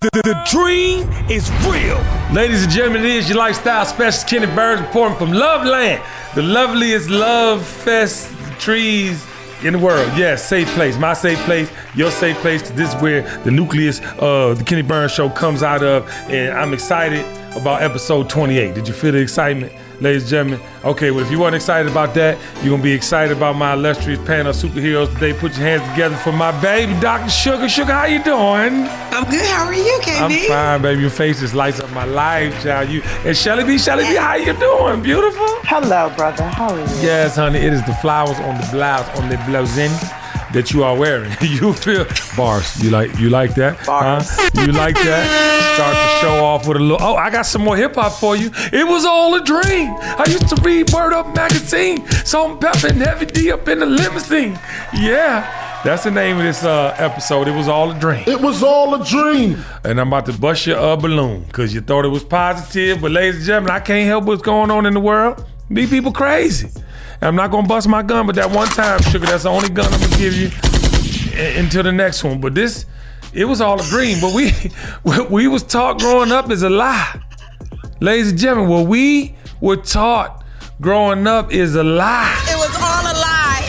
The, the- the dream is real. Ladies and gentlemen, it is your lifestyle specialist Kenny Burns reporting from Loveland, the loveliest love fest trees in the world. Yes, safe place, my safe place, your safe place. This is where the nucleus of the Kenny Burns show comes out of, and I'm excited about episode 28. Did you feel the excitement? Ladies and gentlemen, okay, well, if you weren't excited about that, you're gonna be excited about my illustrious panel of superheroes today. Put your hands together for my baby, Dr. Sugar. Sugar, how you doing? I'm good. How are you, I'm fine, baby. Your face just lights up my life, child. You and Shelly B, Shelly B, how you doing? Beautiful. Hello, brother. How are you? Yes, honey. It is the flowers on the blouse on the blousin that you are wearing. you feel bars. You like you like that? Bars. Huh? You like that? Start to show off with a little. Oh, I got some more hip hop for you. It was all a dream. I used to read Word Up magazine, and Pepa and Heavy D up in the limousine. Yeah. That's the name of this uh, episode. It was all a dream. It was all a dream. And I'm about to bust your uh, balloon because you thought it was positive. But ladies and gentlemen, I can't help what's going on in the world. These people crazy. And I'm not gonna bust my gun, but that one time, sugar, that's the only gun I'm gonna give you until the next one. But this, it was all a dream. But we, what we was taught growing up is a lie. Ladies and gentlemen, what we were taught growing up is a lie. It was all a lie.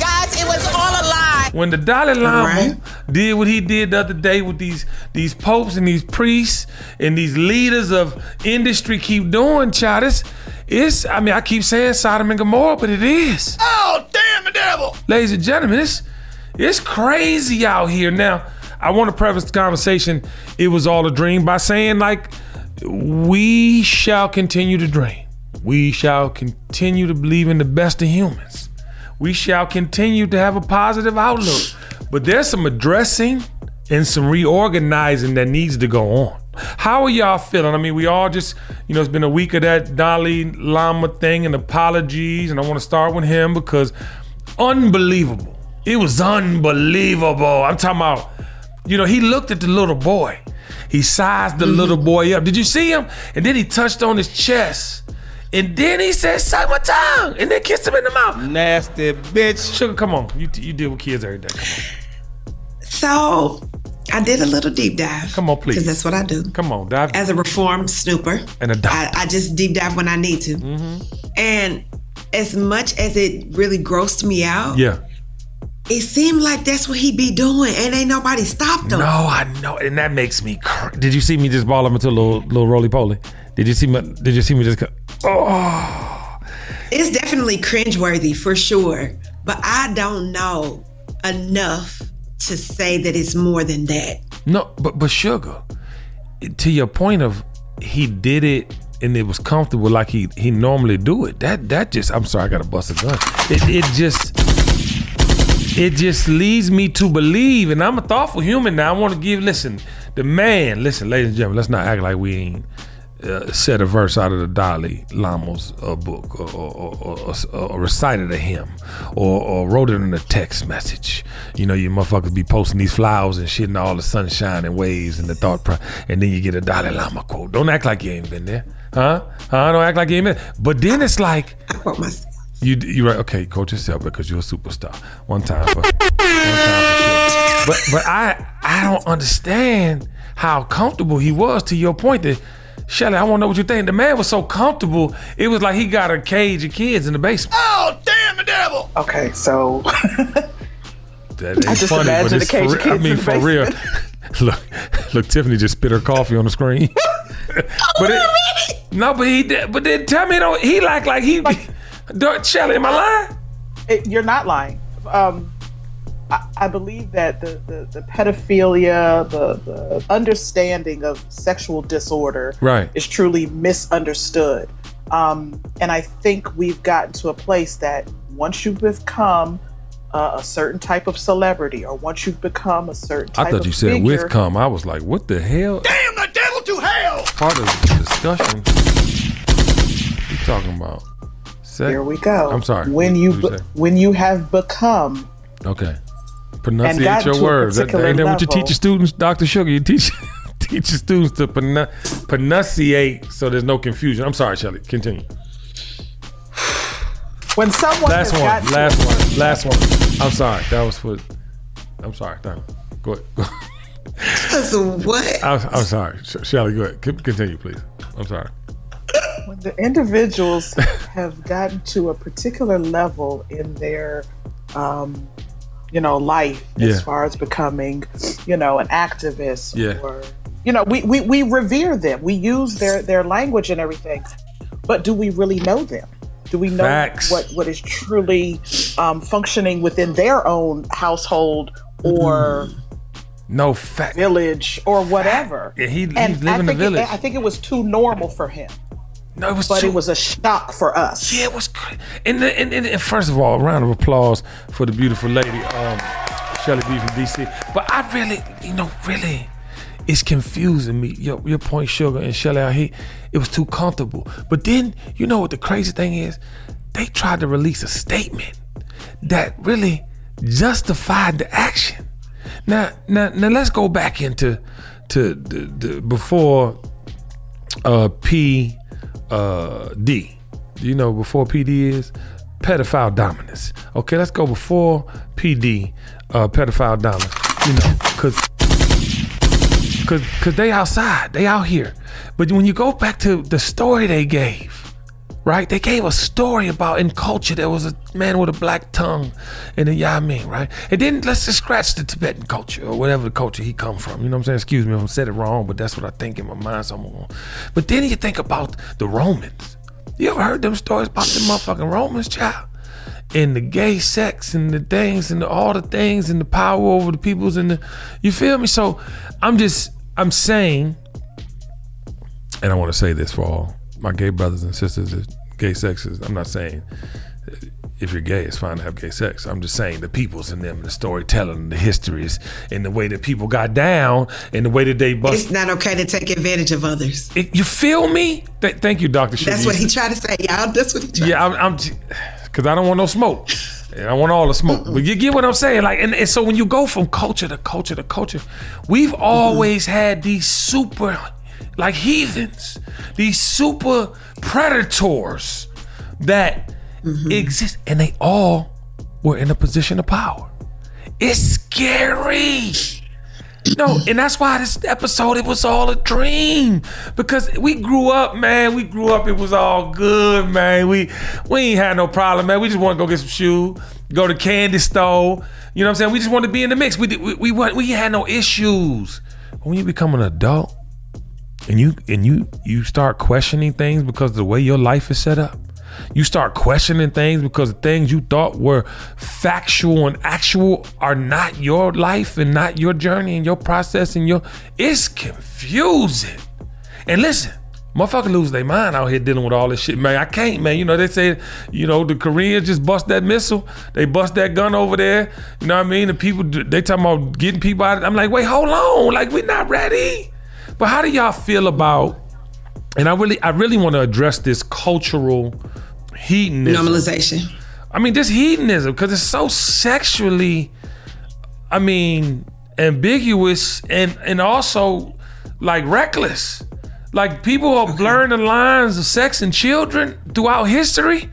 Guys, it was all a lie. when the Dalai Lama Right. did what he did the other day with these these popes and these priests and these leaders of industry keep doing, child, it's, it's I mean I keep saying Sodom and Gomorrah, but it is. Oh, damn the devil. Ladies and gentlemen, it's it's crazy out here. Now, I want to preface the conversation, it was all a dream, by saying like we shall continue to dream. We shall continue to believe in the best of humans. We shall continue to have a positive outlook. But there's some addressing and some reorganizing that needs to go on. How are y'all feeling? I mean, we all just, you know, it's been a week of that Dalai Lama thing and apologies, and I want to start with him because unbelievable. It was unbelievable. I'm talking about, you know, he looked at the little boy. He sized the little boy up. Did you see him? And then he touched on his chest. And then he said, suck my tongue. And then kissed him in the mouth. Nasty bitch. Sugar, come on. You, you deal with kids every day. Come on. So, I did a little deep dive. Come on, please. Because that's what I do. Come on, dive. As a reformed snooper, And a I, doctor. I just deep dive when I need to. Mm-hmm. And as much as it really grossed me out, yeah. It seemed like that's what he be doing, and ain't nobody stopped him. No, I know, and that makes me. Cr- Did you see me just ball him into a little little roly poly? Did you see me? Did you see me just? Oh, It's definitely cringeworthy for sure, but I don't know enough to say that it's more than that. no, but but sugar. To your point of he did it and it was comfortable like he he normally do it. That that just I'm sorry, I gotta bust a gun. It it just it just leads me to believe, and I'm a thoughtful human now. I want to give listen, the man, listen, ladies and gentlemen, let's not act like we ain't uh, said a verse out of the Dalai Lama's uh, book, or, or, or, or, recited a hymn, or, wrote it in a text message. You know, you motherfuckers be posting these flowers and shit, and all the sunshine and waves and the thought, pro- and then you get a Dalai Lama quote. Don't act like you ain't been there, huh? Huh? Don't act like you ain't been. But then it's like. I. You you right? Okay, coach yourself because you're a superstar. One time for one time for sure. But but I I don't understand how comfortable he was. To your point that Shelly, I want to know what you think. The man was so comfortable. It was like he got a cage of kids in the basement. Oh, damn the devil. Okay, so That ain't I just funny, but imagine it's cage for of real. I mean, in the for real. look, look, Tiffany just spit her coffee on the screen. but it, oh, no, but he did. But then tell me, don't he like like he? Don't- Shelly, am I lying? it, you're not lying. Um, I, I believe that the, the, the pedophilia, the, the understanding of sexual disorder Right. is truly misunderstood. Um, and I think we've gotten to a place that once you become uh, a certain type of celebrity or once you've become a certain type I thought of you said figure, with come. I was like, what the hell? Damn the devil to hell. Part of the discussion. You talking about? Sex? Here we go. I'm sorry. When you What you be- when you have become Okay. Pronunciate got your words. That, particular ain't that what you teach your students, Dr. Sugar? You teach teach your students to pronun- pronunciate so there's no confusion. I'm sorry, Shelly. Continue. when someone Last has one. got to- Last one. Last one. I'm sorry. That was for. I'm sorry. Thank you. Go ahead. Go. Cause what? I'm, I'm sorry, Sh- Shelly. Go ahead. Continue, please. I'm sorry. When the individuals have gotten to a particular level in their um, you know life Yeah. as far as becoming you know an activist Yeah. or you know we, we we revere them we use their their language and everything but do we really know them do we know Facts. what what is truly um, functioning within their own household or No fact. village or whatever Yeah, he- he's and living I the village. It, I think it was too normal for him No, it was. but too- it was a shock for us Yeah, it was. Cra- and, the, and, and, and first of all, a round of applause for the beautiful lady, um, Shelly B from DC. But I really, you know, really, it's confusing me. Your, your point, Sugar and Shelly out here, it was too comfortable. But then, you know what the crazy thing is? They tried to release a statement that really justified the action. Now, now, now, let's go back into to the, the before uh, P uh, D. You know, before PD is pedophile dominance. Okay, let's go before PD, uh, pedophile dominance. You know, cause, cause, cause they outside, they out here. But when you go back to the story they gave, right? They gave a story about in culture there was a man with a black tongue in the Yamin, right? And then let's just scratch the Tibetan culture or whatever the culture he come from. You know what I'm saying? Excuse me if I said it wrong, but that's what I think in my mind. So But then you think about the Romans. You ever heard them stories about the motherfucking Romans, child? And the gay sex and the things and the, all the things and the power over the peoples and the, you feel me? So I'm just, I'm saying, and I want to say this for all my gay brothers and sisters that gay sex is I'm not saying if you're gay it's fine to have gay sex I'm just saying the peoples in them the storytelling the histories and the way that people got down and the way that they It's not okay to take advantage of others. it, you feel me Th- thank you Dr. That's what he tried to say, y'all. That's what he tried. yeah I'm, I'm because I don't want no smoke and I want all the smoke but you get what I'm saying like and, and so when you go from culture to culture to culture we've always had these super like heathens these super predators that mm-hmm. exist and they all were in a position of power it's scary no, and that's why this episode it was all a dream because we grew up, man. We grew up, it was all good, man. We we ain't had no problem, man. We just want to go get some shoe, go to candy store. You know what I'm saying? We just want to be in the mix. We we we, we had no issues. When you become an adult and you and you you start questioning things because the way your life is set up. You start questioning things because the things you thought were factual and actual are not your life and not your journey and your process and your it's confusing. And listen, motherfucker lose their mind out here dealing with all this shit, man. I can't, man. You know, they say, you know, the Koreans just bust that missile. They bust that gun over there. You know what I mean? The people, they talking about getting people out. I'm like, wait, hold on. Like, we're not ready. But how do y'all feel about, and I really, I really want to address this cultural hedonism. Normalization. I mean, this hedonism because it's so sexually, I mean, ambiguous and and also like reckless. Like people are blurring the lines of sex and children throughout history.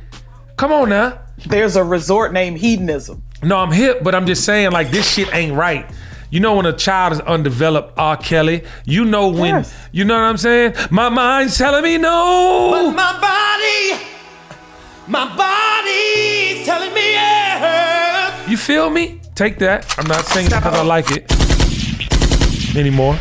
Come on now. there's a resort named hedonism No, I'm hip, but I'm just saying like this shit ain't right. You know when a child is undeveloped, R. Kelly. You know when. Yes. You know what I'm saying? My mind's telling me no. But My body, my body's telling me yes. You feel me? Take that. I'm not saying it because I like it anymore.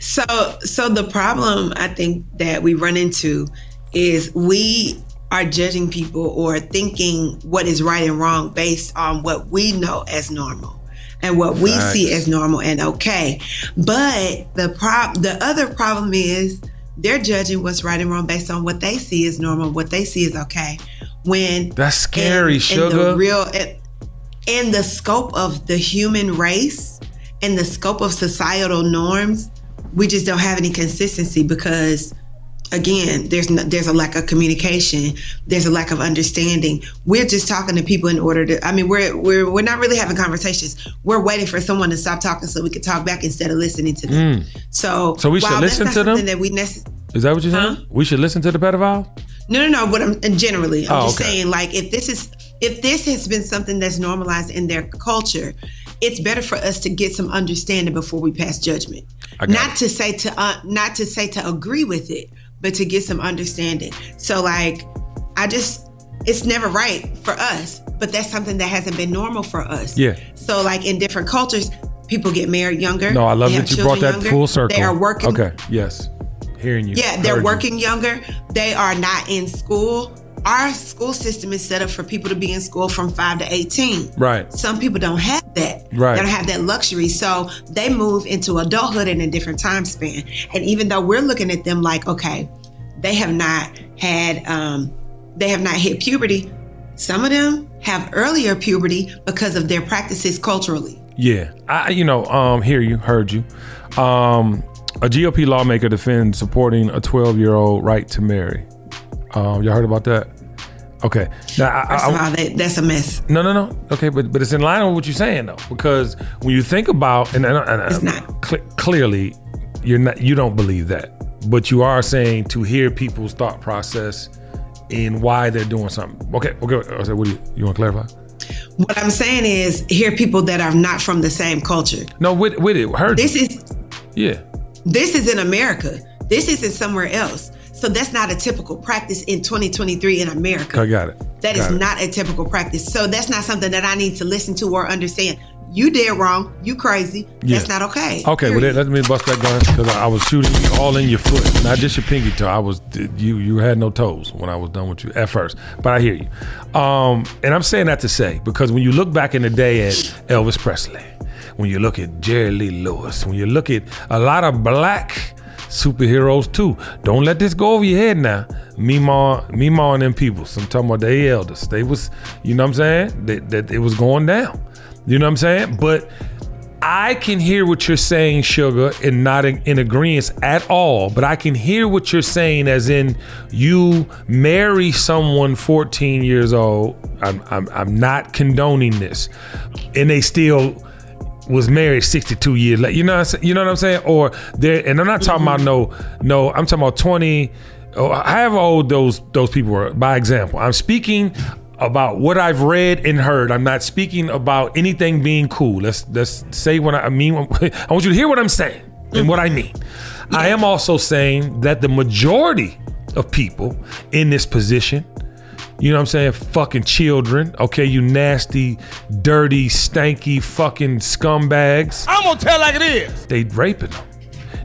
So, so the problem I think that we run into is we are judging people or thinking what is right and wrong based on what we know as normal and what we see as normal and okay. But the prob the other problem is they're judging what's right and wrong based on what they see as normal, what they see as okay. When That's scary, in sugar. the real in the scope of the human race and the scope of societal norms, we just don't have any consistency because again, there's no, there's a lack of communication, there's a lack of understanding. We're just talking to people in order to I mean, we're we're we're not really having conversations. We're waiting for someone to stop talking so we can talk back instead of listening to them. So Mm. So we should listen to them? That we necess- Is that what you're saying? Huh? We should listen to the pedophile? no, no, no. But I'm generally, I'm Oh, just okay. saying, like, if this is if this has been something that's normalized in their culture, it's better for us to get some understanding before we pass judgment. Not it. to say to uh, not to say to agree with it, but to get some understanding. So like, I just it's never right for us, but that's something that hasn't been normal for us. Yeah. So like in different cultures, people get married younger. No, I love that you brought that children full circle. They are working. Okay. Yes. Hearing you. Yeah, they're Heard you. working younger. They are not in school. Our school system is set up for people to be in school from five to eighteen. Right. Some people don't have that. Right. They don't have that luxury. So they move into adulthood in a different time span. And even though we're looking at them like, okay, they have not had um, they have not hit puberty, some of them have earlier puberty because of their practices culturally. Yeah, I you know um hear you, heard you. Um, a GOP lawmaker defends supporting a 12 year old right to marry. Um, y'all heard about that? Okay. Now, I, First I, of all, that, that's a mess. no, no, no. Okay, but but it's in line with what you're saying though, because when you think about and, and, and It's not. cle- clearly you're not you don't believe that, but you are saying to hear people's thought process in why they're doing something. Okay, okay. I said, what do you you want to clarify? What I'm saying is, hear people that are not from the same culture. No, with with it, heard you. This is yeah. this is in America. This isn't somewhere else. So that's not a typical practice in 2023 in America. I got it. That is Got it. not a typical practice. So that's not something that I need to listen to or understand. You did wrong. You crazy. Yeah. That's not okay. Okay, well, Period. then, let me bust that gun because I was shooting you all in your foot, not just your pinky toe. I was you you had no toes when I was done with you at first, but I hear you. Um, and I'm saying that to say because when you look back in the day at Elvis Presley, when you look at Jerry Lee Lewis, when you look at a lot of black superheroes too, don't let this go over your head now. Mima, Mima and them people, I'm talking about they elders. They was, you know what I'm saying? That, that it was going down. You know what I'm saying? But I can hear what you're saying, Sugar, and not in, in agreement at all. But I can hear what you're saying, as in you marry someone 14 years old. I'm, I'm, I'm not condoning this, and they still was married 62 years later. You know, what I'm saying? you know what I'm saying? Or there, and I'm not talking about mm-hmm. no, no. I'm talking about 20, or however old those those people were. By example, I'm speaking about what I've read and heard. I'm not speaking about anything being cool. Let's let's say what I mean. I want you to hear what I'm saying and what I mm-hmm. mean. I am also saying that the majority of people in this position, you know what I'm saying, fucking children, okay, you nasty, dirty, stanky, fucking scumbags, I'm gonna tell like it is. they raping them.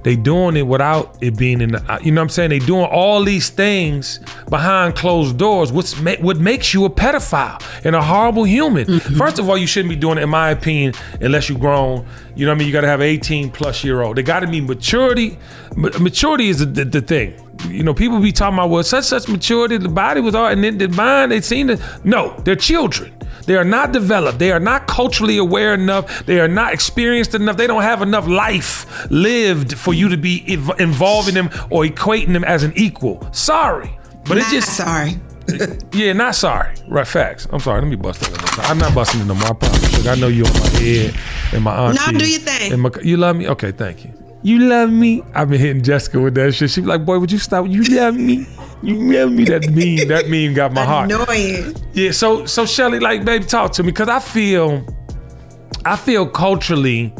They doing it without it being in the, uh, you know what I'm saying? They doing all these things behind closed doors. What's ma- what makes you a pedophile and a horrible human? Mm-hmm. First of all, you shouldn't be doing it, in my opinion, unless you're grown. You know what I mean? You got to have 18 plus year old. They got to be maturity. Ma- maturity is the, the, the thing. You know, people be talking about well, such such maturity. The body was all, and then the mind. They seem to no. They're children. They are not developed. They are not culturally aware enough. They are not experienced enough. They don't have enough life lived for you to be inv- involving them or equating them as an equal. Sorry, but it's just sorry. yeah, not sorry. Right, facts. I'm sorry. Let me bust that. I'm not busting it no more. I promise. Look, I know you on my head and my auntie. No, do your thing. And my, you love me? Okay, thank you. You love me? I've been hitting Jessica with that shit. She be like, boy, would you stop? You love me? You love me? That meme, that meme got my heart. Annoying. Yeah, so so Shelly, like, baby, talk to me because I feel, I feel culturally,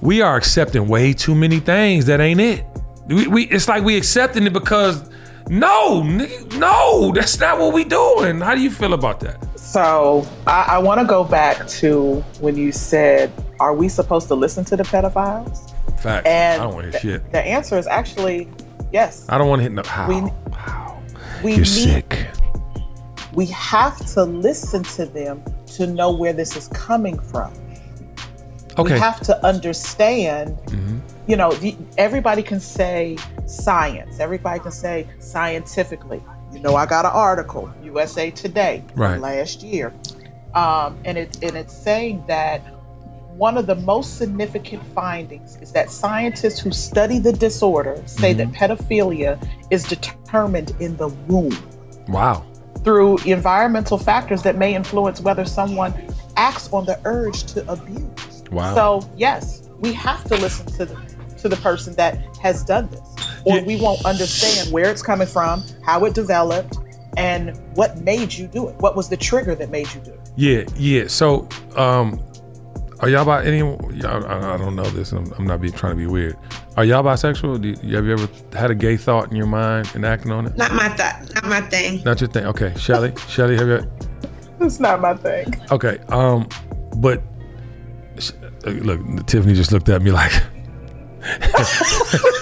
we are accepting way too many things that ain't it. We, we it's like we accepting it because no, no, that's not what we doing. How do you feel about that? So I, I want to go back to when you said, "Are we supposed to listen to the pedophiles?" Fact. And I don't want to hear shit. the answer is actually yes. I don't want to hit no. How? We- how? We You're need, sick. we have to listen to them to know where this is coming from. Okay. We have to understand. Mm-hmm. You know, the, everybody can say science. Everybody can say scientifically. You know, I got an article, USA Today, Right. last year, um, and it and it's saying that one of the most significant findings is that scientists who study the disorder say that Mm-hmm. pedophilia is determined in the womb wow. through environmental factors that may influence whether someone acts on the urge to abuse. Wow. So yes, we have to listen to the to the person that has done this, or Yeah. we won't understand where it's coming from, how it developed, and what made you do it. What was the trigger that made you do it? Yeah, yeah. So, um, are y'all about any? Y'all, I, I don't know this. I'm, I'm not being trying to be weird. Are y'all bisexual? Do you, have you ever had a gay thought in your mind and acting on it? Not my thought. Not my thing. Not your thing. Okay, Shelly. Shelly, have you? It's not my thing. Okay. Um, but look, Tiffany just looked at me like.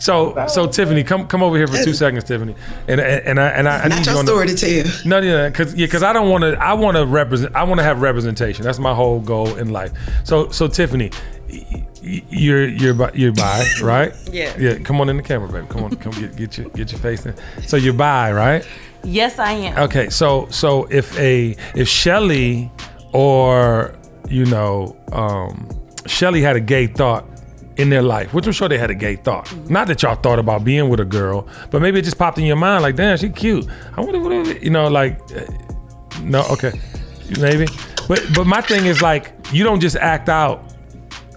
so, so Tiffany, come come over here for two seconds, Tiffany, and and, and I and I, I Not need you your on the- story to tell you. No, yeah, because yeah, because I don't want to. I want to represent. I want to have representation. That's my whole goal in life. So, so Tiffany, y- y- you're you're bi, you're bi, right? Yeah. Yeah. Come on in the camera, baby. Come on, come get get your get your face in. So you're bi, right? Yes, I am. Okay. So so if a if Shelly or you know um, Shelly had a gay thought in their life, which I'm sure they had a gay thought. Not that y'all thought about being with a girl, but maybe it just popped in your mind like, damn, she cute. I wonder what it- you know, like uh, no, okay, maybe. But but my thing is like you don't just act out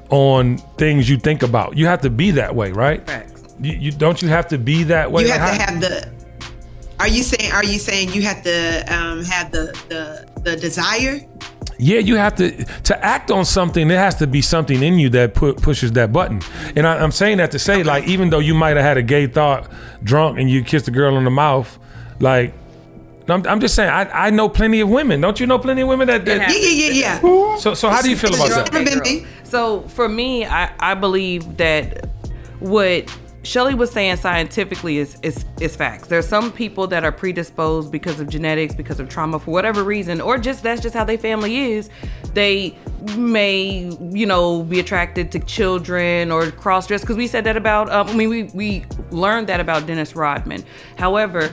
on things you think about. You have to be that way, right? Facts. You, you don't you have to be that way. You Like, have to have the. Are you saying? Are you saying you have to um, have the the the desire? Yeah, you have to to act on something. There has to be something in you that put pushes that button. And I, I'm saying that to say, like, even though you might have had a gay thought, drunk, and you kissed a girl on the mouth, like, I'm, I'm just saying, I, I know plenty of women. Don't you know plenty of women that? Yeah. that Yeah, yeah, yeah, yeah. so so how do you feel about that? never been me. So for me, I, I believe that what Shelly was saying scientifically is, is is facts. There's some people that are predisposed because of genetics, because of trauma, for whatever reason, or just that's just how their family is. They may, you know, be attracted to children or cross dress. Because we said that about. Um, I mean, we we learned that about Dennis Rodman. However,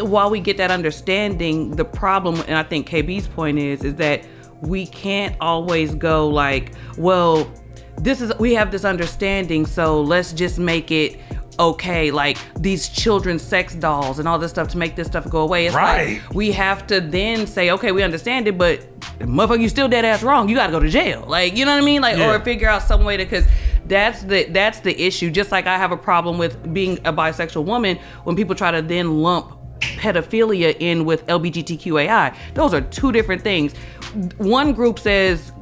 while we get that understanding, the problem, and I think KB's point is, is that we can't always go like, well, this is we have this understanding, so let's just make it okay, like these children's sex dolls and all this stuff to make this stuff go away. It's Right. like we have to then say, okay, we understand it, but motherfucker, you still dead ass wrong. You gotta go to jail. Like, you know what I mean? Like, Yeah. or figure out some way to because that's the that's the issue. Just like I have a problem with being a bisexual woman when people try to then lump pedophilia in with LGBTQAI. Those are two different things. One group says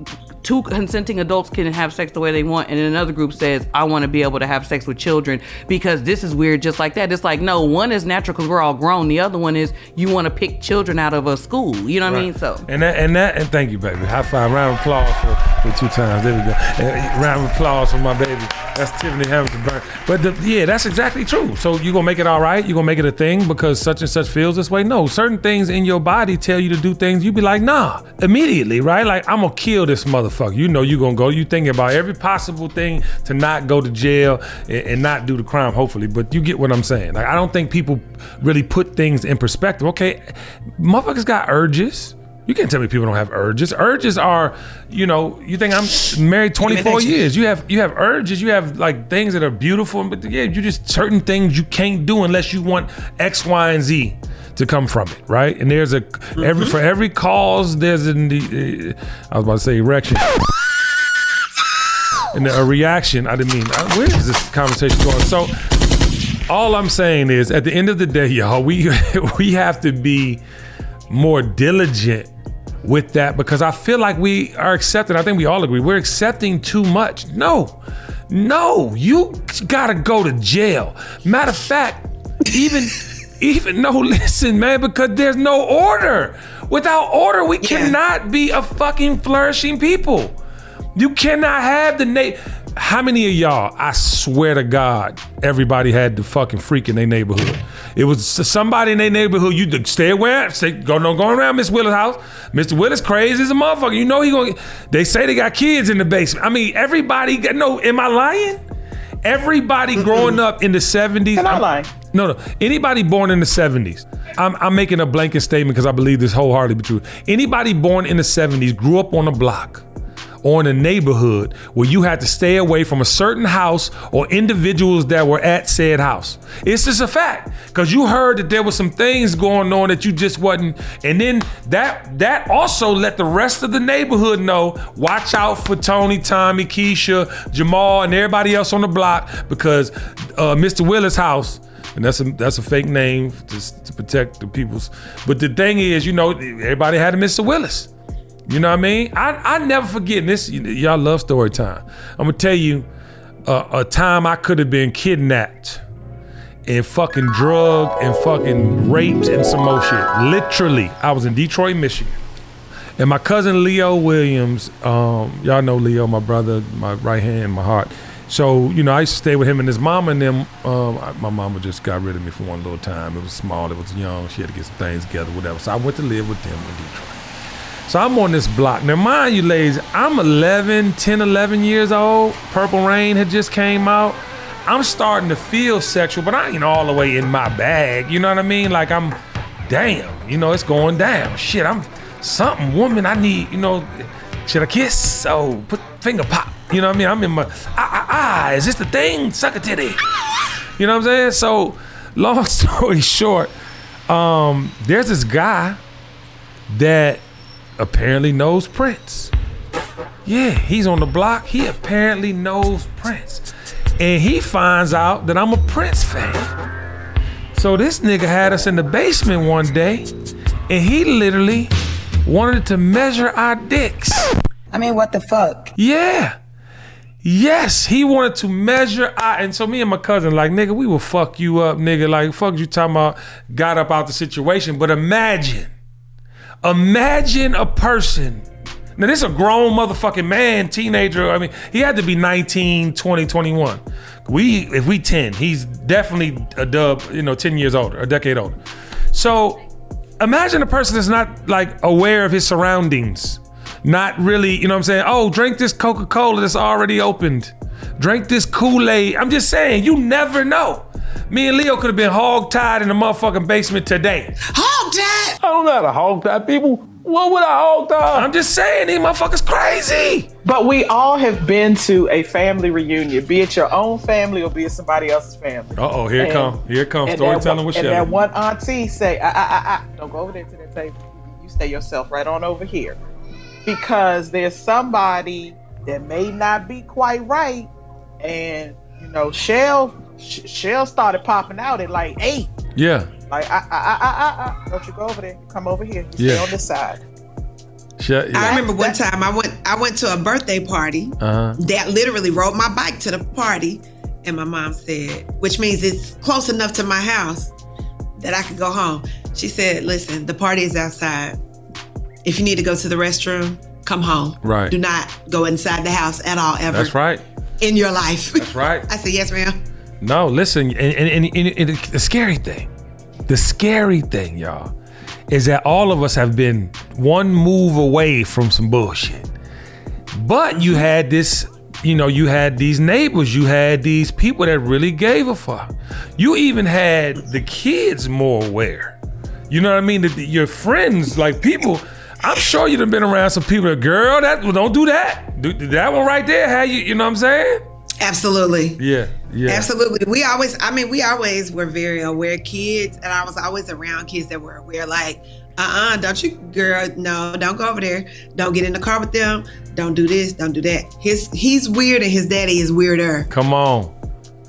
two consenting adults can have sex the way they want, and another group says I want to be able to have sex with children because this is weird, just like that. It's like no, one is natural because we're all grown. The other one is you want to pick children out of a school. You know what I mean? So And that and that and thank you, baby. High five, round of applause for, two times. There we go. Uh, round of applause for my baby. That's Tiffany Hamilton Burn. But the, yeah, that's exactly true. So you gonna make it all right? You gonna make it a thing because such and such feels this way? No, certain things in your body tell you to do things. You be like, nah, immediately, right? Like I'm gonna kill this motherfucker. You know you gonna go. You thinking about every possible thing to not go to jail and, and not do the crime. Hopefully, but you get what I'm saying. Like I don't think people really put things in perspective. Okay, motherfuckers got urges. You can't tell me people don't have urges. Urges are, you know, you think I'm married 24 years. You have you have urges. You have like things that are beautiful, but yeah, you just certain things you can't do unless you want X, Y, and Z to come from it, right? And there's a every for every cause there's an uh, I was about to say erection. And a reaction. I didn't mean. uh, Where is this conversation going? So, all I'm saying is, at the end of the day, y'all, we we have to be more diligent with that because I feel like we are accepting. I think we all agree we're accepting too much. No, no, you gotta go to jail. Matter of fact, even even no, listen, man, because there's no order. Without order, we cannot be a fucking flourishing people. You cannot have the name. How many of y'all? I swear to God, everybody had the fucking freak in their neighborhood. It was somebody in their neighborhood. You stay aware. Stay, go no go around Miss Willis' house. Mr. Willis crazy as a motherfucker. You know he gonna. They say they got kids in the basement. I mean, everybody. got- No, am I lying? Everybody growing up in the seventies. You're not lying. No, no. Anybody born in the 70s, I'm, I'm making a blanket statement because I believe this wholeheartedly true. Anybody born in the 70s grew up on a block or in a neighborhood where you had to stay away from a certain house or individuals that were at said house. It's just a fact because you heard that there was some things going on that you just wasn't, and then that that also let the rest of the neighborhood know. Watch out for Tony, Tommy, Keisha, Jamal, and everybody else on the block because uh, Mr. Willis' house and that's a that's a fake name to, to protect the people's. But the thing is, you know, everybody had a Mr. Willis. You know what I mean? I I never forget this. Y'all love story time. I'm gonna tell you. a, a time I could have been kidnapped and fucking drugged and fucking raped and some more shit. Literally, I was in Detroit, Michigan. And my cousin Leo Williams, um, y'all know Leo, my brother, my right hand, my heart. So, you know, I used to stay with him and his mom and them. Um, my mama just got rid of me for one little time. It was small, it was young. She had to get some things together, whatever. So I went to live with them in Detroit. So I'm on this block. Now, mind you, ladies, I'm 11, 10, 11 years old. Purple Rain had just came out. I'm starting to feel sexual, but I ain't all the way in my bag. You know what I mean? Like I'm, damn, you know, it's going down. Shit, I'm something woman. I need, you know, should I kiss? Oh, put finger pop. You know what I mean? I'm in my, ah, ah, ah, is this the thing? Suck a titty. You know what I'm saying? So, long story short, um, there's this guy that apparently knows Prince. Yeah, he's on the block. He apparently knows Prince. And he finds out that I'm a Prince fan. So this nigga had us in the basement one day, and he literally wanted to measure our dicks. I mean, what the fuck? Yeah. Yes, he wanted to measure I and so me and my cousin, like, nigga, we will fuck you up, nigga. Like, fuck you talking about got up out the situation. But imagine, imagine a person. Now, this is a grown motherfucking man, teenager. I mean, he had to be 19, 20, 21. We, if we 10, he's definitely a dub, you know, 10 years older, a decade older. So imagine a person that's not like aware of his surroundings not really, you know what I'm saying? Oh, drink this Coca Cola that's already opened. Drink this Kool Aid. I'm just saying, you never know. Me and Leo could have been hog tied in the motherfucking basement today. Hog tied. I don't know how to hog tie people. What would I hog tie? I'm just saying, these motherfuckers crazy. But we all have been to a family reunion, be it your own family or be it somebody else's family. Uh oh, here it And- come. Here it comes. Storytelling one, with and Shelly. that one auntie say, ah, ah, ah, ah, don't go over there to that table. You stay yourself right on over here. Because there's somebody that may not be quite right. And, you know, Shell, Shell started popping out at like eight. Yeah. Like, ah, ah, ah, ah, ah. Don't you go over there. Come over here. You Yeah. Stay on this side. Shut, I remember one time I went I went to a birthday party Uh-huh. that literally rode my bike to the party, and my mom said, which means it's close enough to my house that I could go home. She said, "Listen, the party is outside. If you need to go to the restroom, come home. Right. Do not go inside the house at all ever That's right. In your life." That's right. I said, "Yes, ma'am." No, listen, and, and, and, and, and the scary thing, the scary thing, y'all, is that all of us have been one move away from some bullshit. But you had this, you know, you had these neighbors, you had these people that really gave a fuck. You even had the kids more aware. You know what I mean? That your friends, like people, I'm sure you'd have been around some people that, girl, that don't do that. Do, that one right there, how you, you know what I'm saying? Absolutely. Yeah, yeah. Absolutely. We always, I mean, we always were very aware kids, and I was always around kids that were aware, like, uh uh-uh, uh, don't you, girl, no, don't go over there. Don't get in the car with them. Don't do this, don't do that. His He's weird, and his daddy is weirder. Come on.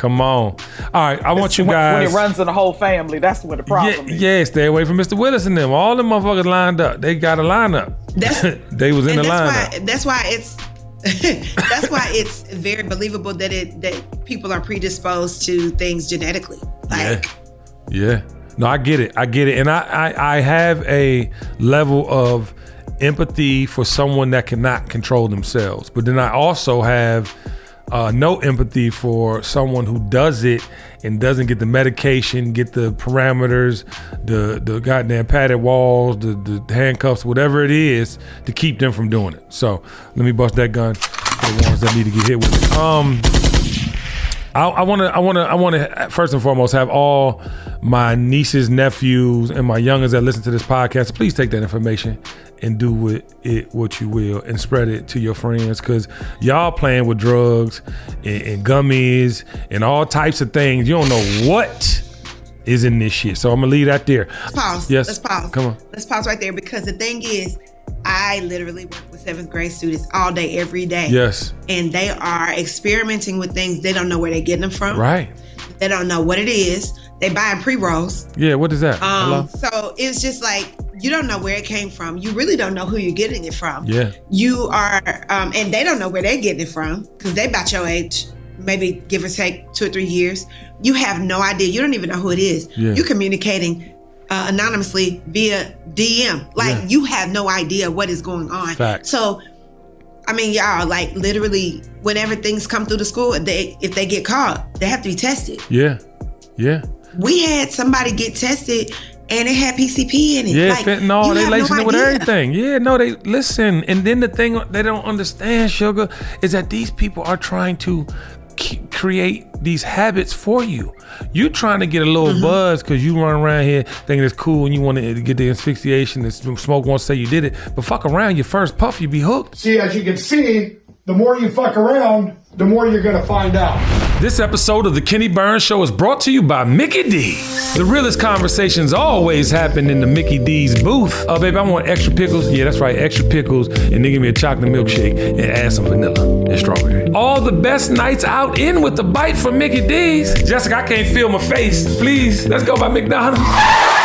Come on. All right, I want you When- guys. When it runs in the whole family, that's when the problem yeah, is. yeah, stay away from Mr. Willis and them. All the motherfuckers lined up. They got a lineup. That's- they was in the that's lineup. why, that's why it's. that's why it's very believable that it that people are predisposed to things genetically. Like Yeah. No, I get it. I get it. And I, I, I have a level of empathy for someone that cannot control themselves. But then I also have uh, no empathy for someone who does it and doesn't get the medication, get the parameters, the the goddamn padded walls, the, the handcuffs, whatever it is to keep them from doing it. So let me bust that gun for the ones that need to get hit with it. Um, I want to, I want to, I want to first and foremost have all my nieces, nephews, and my youngers that listen to this podcast. Please take that information and do with it what you will, and spread it to your friends because y'all playing with drugs and, and gummies and all types of things. You don't know what is in this shit. So I'm gonna leave that there. Let's pause. Yes. Let's pause. Come on. Let's pause right there because the thing is, I literally work with seventh grade students all day, every day. Yes. And they are experimenting with things they don't know where they're getting them from. Right. They don't know what it is. They buying pre rolls. Yeah. What is that? Um, Hello. so it's just like you don't know where it came from. You really don't know who you're getting it from. Yeah. You are, um, and they don't know where they're getting it from because they about your age. maybe give or take two or three years. You have no idea. You don't even know who it is. Yeah. You're communicating uh, anonymously via DM. Like Yeah. you have no idea what is going on. Facts. So, I mean, y'all like literally whenever things come through the school, they if they get caught, they have to be tested. Yeah. Yeah. We had somebody get tested and it had PCP in it. Yeah, like, fentanyl, they lacing no it with everything. Yeah, no, they listen. And then the thing they don't understand, sugar, is that these people are trying to create these habits for you. You're trying to get a little Mm-hmm. buzz because you run around here thinking it's cool and you want to get the asphyxiation and smoke won't say you did it. But fuck around, your first puff, you be hooked. See, as you can see, the more you fuck around, the more you're gonna find out. This episode of the Kenny Burns Show is brought to you by Mickey D. The realest conversations always happen in the Mickey D's booth. Oh, baby, I want extra pickles. Yeah, that's right, extra pickles. And then give me a chocolate milkshake and add some vanilla and strawberry. All the best nights out in with the bite from Mickey D's. Jessica, I can't feel my face. Please, let's go by McDonald's.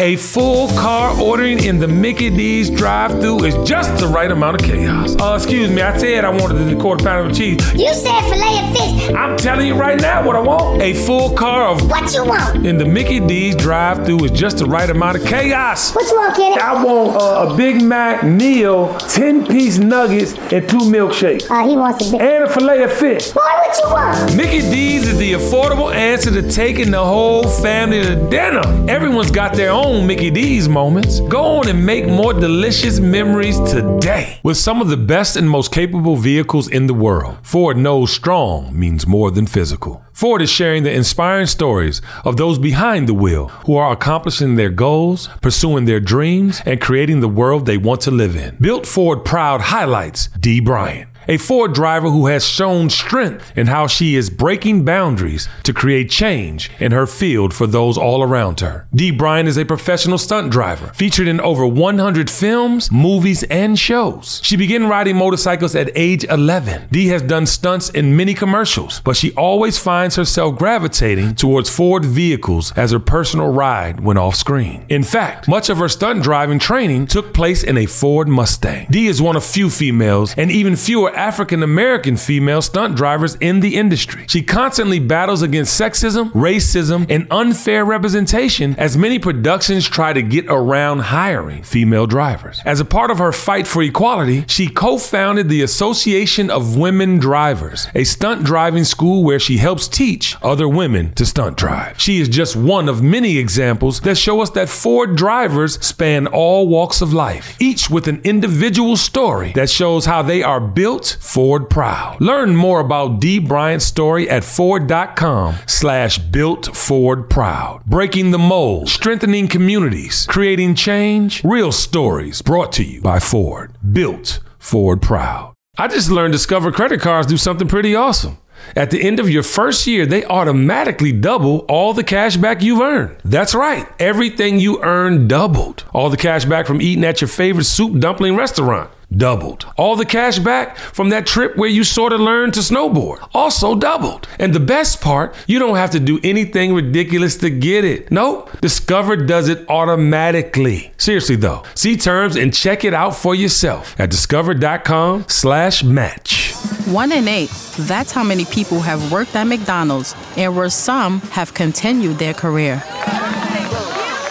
A full car ordering in the Mickey D's drive-through is just the right amount of chaos. Uh, excuse me, I said I wanted the quarter pounder of cheese. You said filet of fish. I'm telling you right now what I want. A full car of What you want? in the Mickey D's drive-through is just the right amount of chaos. What you want, Kenny? I want uh, a Big Mac meal, 10 piece nuggets, and two milkshakes. Uh, he wants a big. And a filet of fish. Boy, what you want? Mickey D's is the affordable answer to taking the whole family to dinner. Everyone's got their own Mickey D's moments. Go on and make more delicious memories today. With some of the best and most capable vehicles in the world, Ford knows strong means more than physical. Ford is sharing the inspiring stories of those behind the wheel who are accomplishing their goals, pursuing their dreams, and creating the world they want to live in. Built Ford Proud highlights Dee Bryant a Ford driver who has shown strength in how she is breaking boundaries to create change in her field for those all around her. Dee Bryant is a professional stunt driver, featured in over 100 films, movies, and shows. She began riding motorcycles at age 11. Dee has done stunts in many commercials, but she always finds herself gravitating towards Ford vehicles as her personal ride when off screen. In fact, much of her stunt driving training took place in a Ford Mustang. Dee is one of few females and even fewer African American female stunt drivers in the industry. She constantly battles against sexism, racism, and unfair representation as many productions try to get around hiring female drivers. As a part of her fight for equality, she co founded the Association of Women Drivers, a stunt driving school where she helps teach other women to stunt drive. She is just one of many examples that show us that Ford drivers span all walks of life, each with an individual story that shows how they are built Ford proud. Learn more about Dee Bryant's story at Ford.com slash built Ford proud. Breaking the mold, strengthening communities, creating change, real stories brought to you by Ford. Built Ford proud. I just learned Discover credit cards do something pretty awesome. At the end of your first year, they automatically double all the cash back you've earned. That's right, everything you earn doubled. All the cash back from eating at your favorite soup dumpling restaurant. Doubled. All the cash back from that trip where you sort of learned to snowboard. Also doubled. And the best part, you don't have to do anything ridiculous to get it. Nope. Discover does it automatically. Seriously though, see terms and check it out for yourself at discover.com slash match. One in eight. That's how many people have worked at McDonald's and where some have continued their career.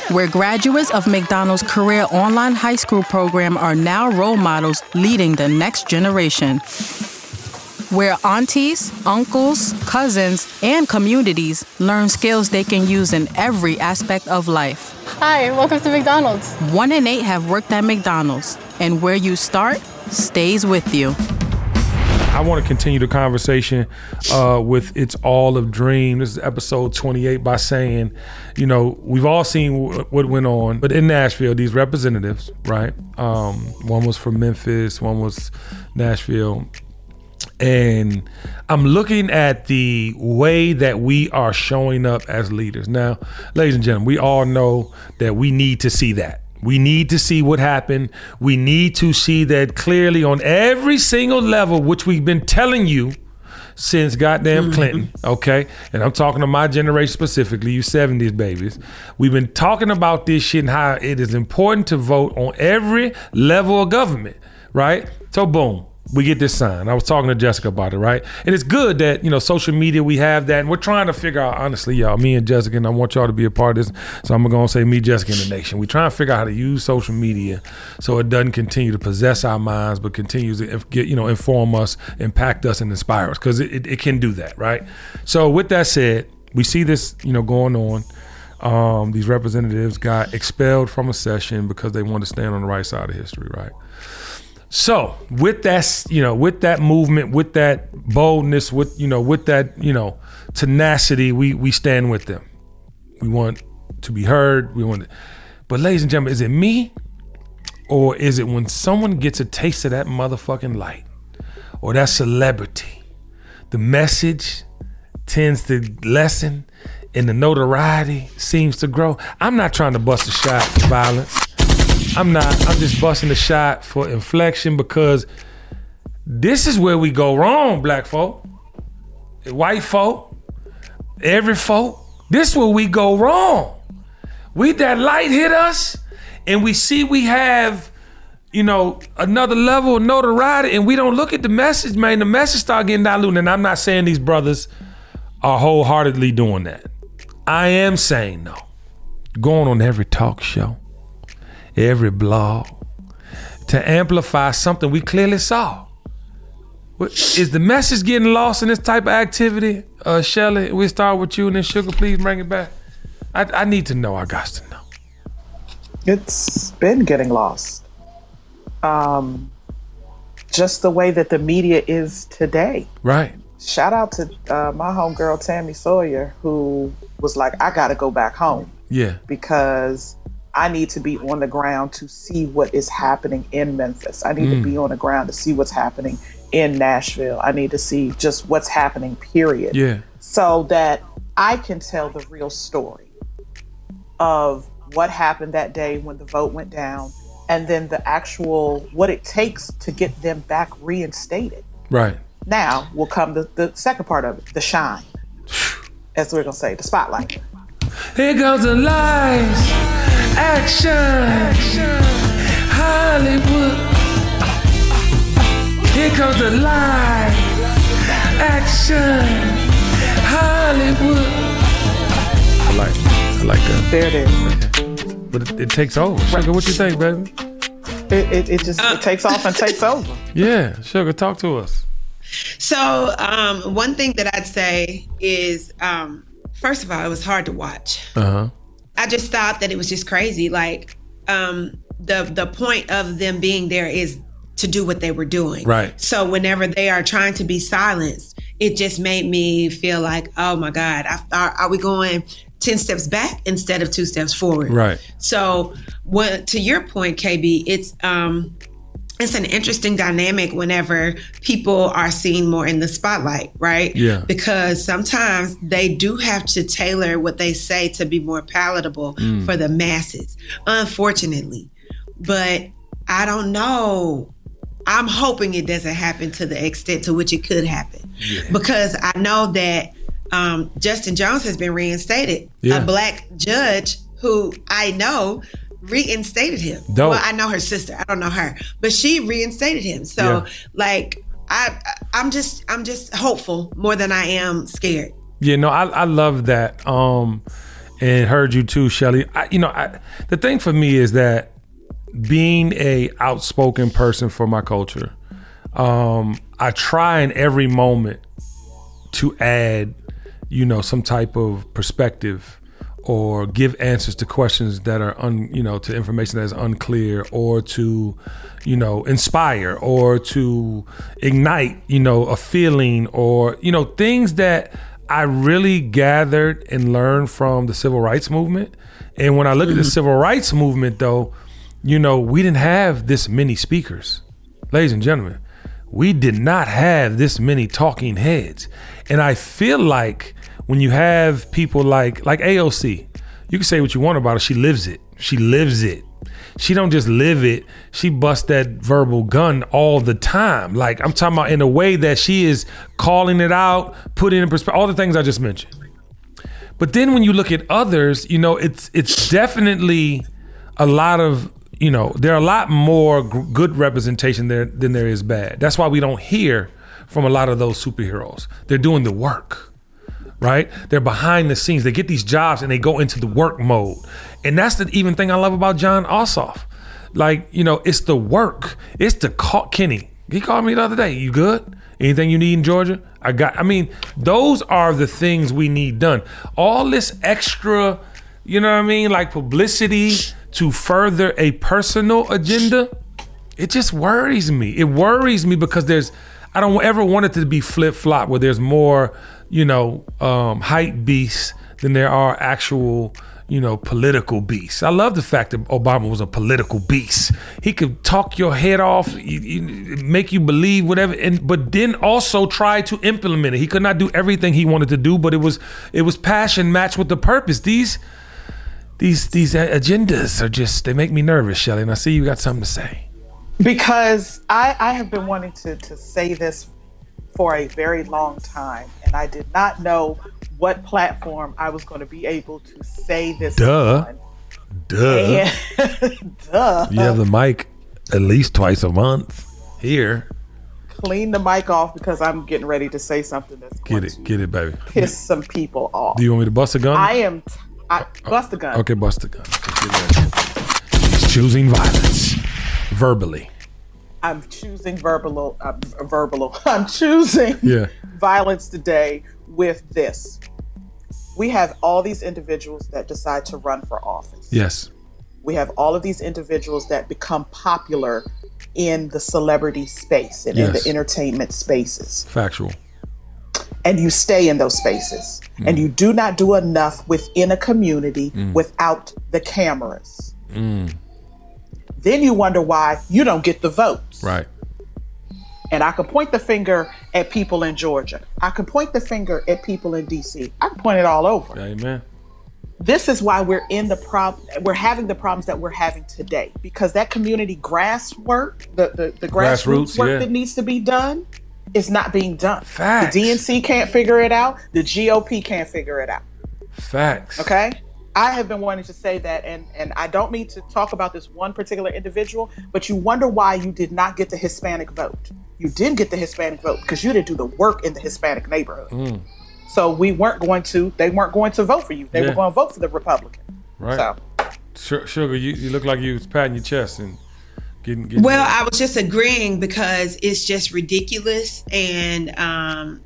Where graduates of McDonald's Career Online High School program are now role models leading the next generation. Where aunties, uncles, cousins, and communities learn skills they can use in every aspect of life. Hi, welcome to McDonald's. One in eight have worked at McDonald's, and where you start stays with you. I want to continue the conversation uh, with It's All of Dream. This is episode 28 by saying, you know, we've all seen wh- what went on, but in Nashville, these representatives, right? Um, one was from Memphis, one was Nashville. And I'm looking at the way that we are showing up as leaders. Now, ladies and gentlemen, we all know that we need to see that. We need to see what happened. We need to see that clearly on every single level, which we've been telling you since goddamn mm-hmm. Clinton, okay? And I'm talking to my generation specifically, you 70s babies. We've been talking about this shit and how it is important to vote on every level of government, right? So, boom. We get this sign. I was talking to Jessica about it, right? And it's good that, you know, social media, we have that. And we're trying to figure out, honestly, y'all, me and Jessica, and I want y'all to be a part of this. So I'm going to say me, Jessica, and the nation. We're trying to figure out how to use social media so it doesn't continue to possess our minds, but continues to get, you know, inform us, impact us, and inspire us because it, it, it can do that, right? So with that said, we see this, you know, going on. Um, these representatives got expelled from a session because they wanted to stand on the right side of history, right? So with that, you know, with that movement, with that boldness, with you know, with that, you know, tenacity, we we stand with them. We want to be heard. We want, to, but ladies and gentlemen, is it me, or is it when someone gets a taste of that motherfucking light, or that celebrity, the message tends to lessen, and the notoriety seems to grow? I'm not trying to bust a shot violence. I'm not. I'm just busting the shot for inflection because this is where we go wrong, black folk, white folk, every folk. This is where we go wrong. We that light hit us, and we see we have, you know, another level of notoriety, and we don't look at the message, man. The message start getting diluted. And I'm not saying these brothers are wholeheartedly doing that. I am saying no. Going on every talk show every blog to amplify something we clearly saw. Is the message getting lost in this type of activity? Uh, Shelly, we start with you and then Sugar, please bring it back. I, I need to know. I got to know. It's been getting lost. Um, just the way that the media is today. Right. Shout out to uh, my homegirl Tami Sawyer, who was like, "I got to go back home Yeah. because I need to be on the ground to see what is happening in Memphis. I need Mm. to be on the ground to see what's happening in Nashville. I need to see just what's happening. Period. Yeah. so that I can tell the real story of what happened that day when the vote went down, and then the actual what it takes to get them back reinstated. Right. Now will come the, the second part of it, the shine, as we're gonna say, the spotlight. Here comes the lights, action, Hollywood. Here comes the light, action, Hollywood. I like, I like that. There it is. But it, it takes over. Sugar, what you think, baby? It, it, it just it takes off and takes over. Yeah, Sugar, talk to us. So, um, one thing that I'd say is, um, first of all, it was hard to watch. Uh huh. I just thought that it was just crazy. Like, um, the the point of them being there is to do what they were doing. Right. So whenever they are trying to be silenced, it just made me feel like, oh my God, I, are, are we going ten steps back instead of two steps forward? Right. So, what to your point, KB, it's um, it's an interesting dynamic whenever people are seen more in the spotlight, right? Yeah. Because sometimes they do have to tailor what they say to be more palatable Mm. for the masses, unfortunately. But I don't know. I'm hoping it doesn't happen to the extent to which it could happen. Because I know that um, Justin Jones has been reinstated. Yeah. A black judge who I know reinstated him. Dope. Well, I know her sister. I don't know her, but she reinstated him. So, Yeah. like, I, I'm just, I'm just hopeful more than I am scared. Yeah, no, I, I love that. Um, and heard you too, Shelly. I, you know, I, the thing for me is that being a outspoken person for my culture, um, I try in every moment to add, you know, some type of perspective or give answers to questions that are un, you know, to information that is unclear or to, you know, inspire or to ignite, you know, a feeling or, you know, things that I really gathered and learned from the civil rights movement. And when I look at the mm-hmm. civil rights movement though, you know, we didn't have this many speakers. Ladies and gentlemen, we did not have this many talking heads. And I feel like when you have people like like AOC, you can say what you want about her, she lives it. She lives it. She don't just live it, she busts that verbal gun all the time. Like I'm talking about in a way that she is calling it out, putting in perspective, all the things I just mentioned. But then when you look at others, you know, it's it's definitely a lot of you know, there are a lot more g- good representation there than there is bad. That's why we don't hear from a lot of those superheroes. They're doing the work, right? They're behind the scenes. They get these jobs and they go into the work mode. And that's the even thing I love about Jon Ossoff. Like, you know, it's the work. It's the call. Kenny, he called me the other day. You good? Anything you need in Georgia? I got, I mean, those are the things we need done. All this extra, you know what I mean? Like publicity to further a personal agenda, it just worries me. It worries me because there's, I don't ever want it to be flip flop where there's more, you know, um, hype beasts than there are actual, you know, political beasts. I love the fact that Obama was a political beast. He could talk your head off, you, you, make you believe whatever, and but then also try to implement it. He could not do everything he wanted to do, but it was it was passion matched with the purpose. These these these agendas are just they make me nervous, Shelly. And I see you got something to say. because I, I have been wanting to, to say this for a very long time, and I did not know what platform I was going to be able to say this Duh. on. Duh. And, duh. You have the mic at least twice a month here. Clean the mic off because I'm getting ready to say something that's Get it, get it, baby. piss some people off. Do you want me to bust a gun? I am. T- I, bust the gun. Okay, bust a gun. Okay, get ready. He's choosing violence verbally. I'm choosing verbal. Uh, verbal. I'm choosing Yeah. violence today with this. We have all these individuals that decide to run for office. Yes. We have all of these individuals that become popular in the celebrity space and in the entertainment spaces. Factual. And you stay in those spaces. Mm. And you do not do enough within a community Mm. without the cameras. Mm. Then you wonder why you don't get the votes. Right. And I can point the finger at people in Georgia. I can point the finger at people in DC. I can point it all over. Amen. This is why we're in the problem. We're having the problems that we're having today because that community grass work, the the, the grassroots, Grassroots, work yeah. that needs to be done, is not being done. Facts. The DNC can't figure it out. The GOP can't figure it out. Facts. Okay. I have been wanting to say that, and and I don't mean to talk about this one particular individual, but you wonder why you did not get the Hispanic vote. You didn't get the Hispanic vote because you didn't do the work in the Hispanic neighborhood. Mm. So we weren't going to. They weren't going to vote for you. They Yeah. were going to vote for the Republican. Right. So Sugar, you, you look like you was patting your chest and getting. getting Well, I was just agreeing because it's just ridiculous and um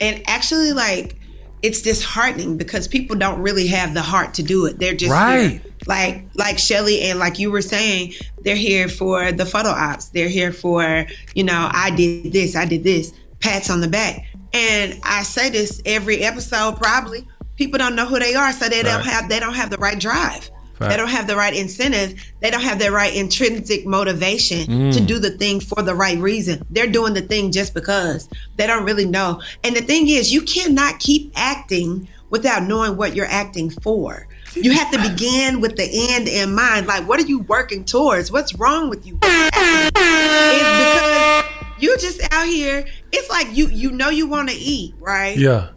and actually like it's disheartening because people don't really have the heart to do it. They're just Right. here. like like Shelly and like you were saying, they're here for the photo ops. They're here for, you know, I did this, I did this, pats on the back. And I say this every episode probably. People don't know who they are, so they don't have they don't have the right drive. They don't have the right incentive. They don't have the right intrinsic motivation to Mm. do the thing for the right reason. They're doing the thing just because they don't really know. And the thing is, you cannot keep acting without knowing what you're acting for. You have to begin with the end in mind. Like, what are you working towards? What's wrong with you? It's because you just out here. It's like you you know you want to eat, right? Yeah.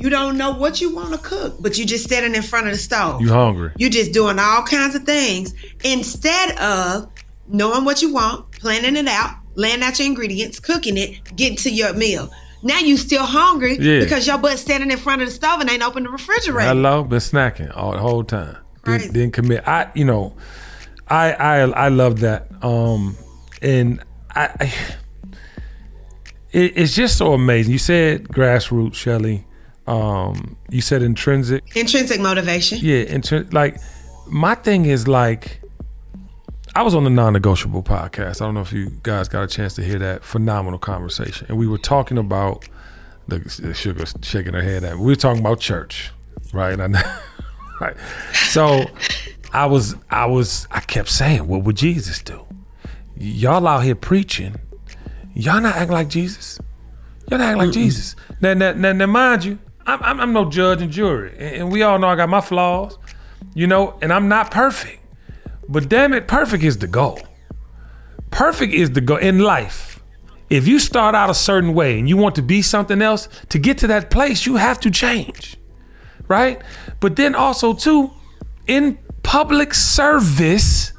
You don't know what you want to cook, but you just standing in front of the stove. You hungry? You're just doing all kinds of things instead of knowing what you want, planning it out, laying out your ingredients, cooking it, getting to your meal. Now you still hungry Yeah. because your butt standing in front of the stove and ain't open the refrigerator. Hello, been snacking all the whole time. Didn't, didn't commit. I, you know, I, I, I love that. Um, and I, I it, it's just so amazing. You said grassroots, Shelly. Um, you said intrinsic. Intrinsic motivation. Yeah, intrin- like my thing is like I was on the non-negotiable podcast. I don't know if you guys got a chance to hear that phenomenal conversation, and we were talking about the, the sugar shaking her head at. Me. We were talking about church, right? And I, right. So I was, I was, I kept saying, "What would Jesus do? Y'all out here preaching, y'all not acting like Jesus. Y'all not acting like Jesus. Now, now, now, now, mind you, I'm, I'm, no judge and jury, and we all know I got my flaws, you know, and I'm not perfect. But damn it, perfect is the goal. Perfect is the goal in life. If you start out a certain way and you want to be something else, to get to that place, you have to change. Right? But then also too, in public service,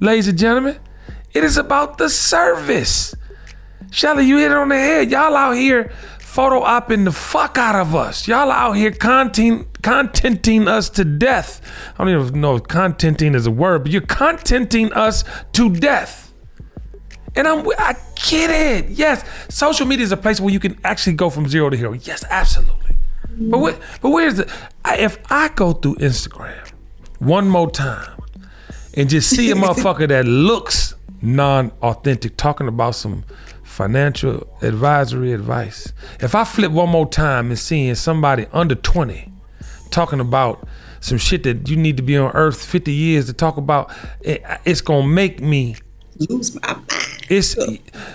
ladies and gentlemen. It is about the service. Shelly, you hit it on the head. Y'all out here photo opping the fuck out of us. Y'all out here content contenting us to death. I don't even know if contenting is a word, but you're contenting us to death. And I'm I get it. Yes, social media is a place where you can actually go from zero to hero. Yes, absolutely. But what, but where's the if I go through Instagram one more time and just see a motherfucker that looks non-authentic talking about some financial advisory advice. If I flip one more time and seeing somebody under 20 talking about some shit that you need to be on earth 50 years to talk about, it, it's gonna make me lose my mind. It's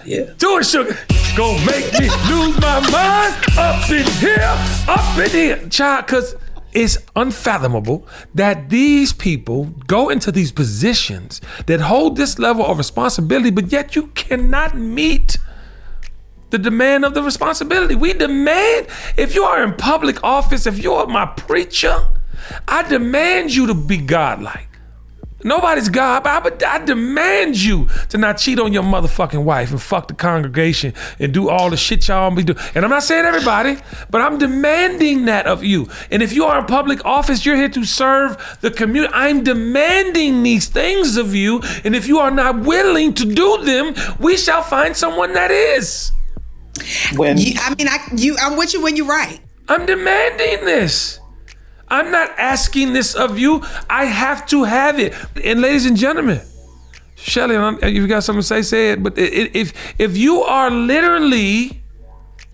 yeah. Do it, sugar. Gonna make me lose my mind up in here, up in here, child. Cause it's unfathomable that these people go into these positions that hold this level of responsibility, but yet you cannot meet the demand of the responsibility. We demand, if you are in public office, if you're my preacher, I demand you to be godlike. Nobody's God, but I, I, demand you to not cheat on your motherfucking wife and fuck the congregation and do all the shit y'all be doing. And I'm not saying everybody, but I'm demanding that of you. And if you are in public office, you're here to serve the community. I'm demanding these things of you. And if you are not willing to do them, we shall find someone that is. When you, I mean, I you, I'm with you when you're right. I'm demanding this. I'm not asking this of you. I have to have it. And ladies and gentlemen, Shelly, if you got something to say, say it. But if if you are literally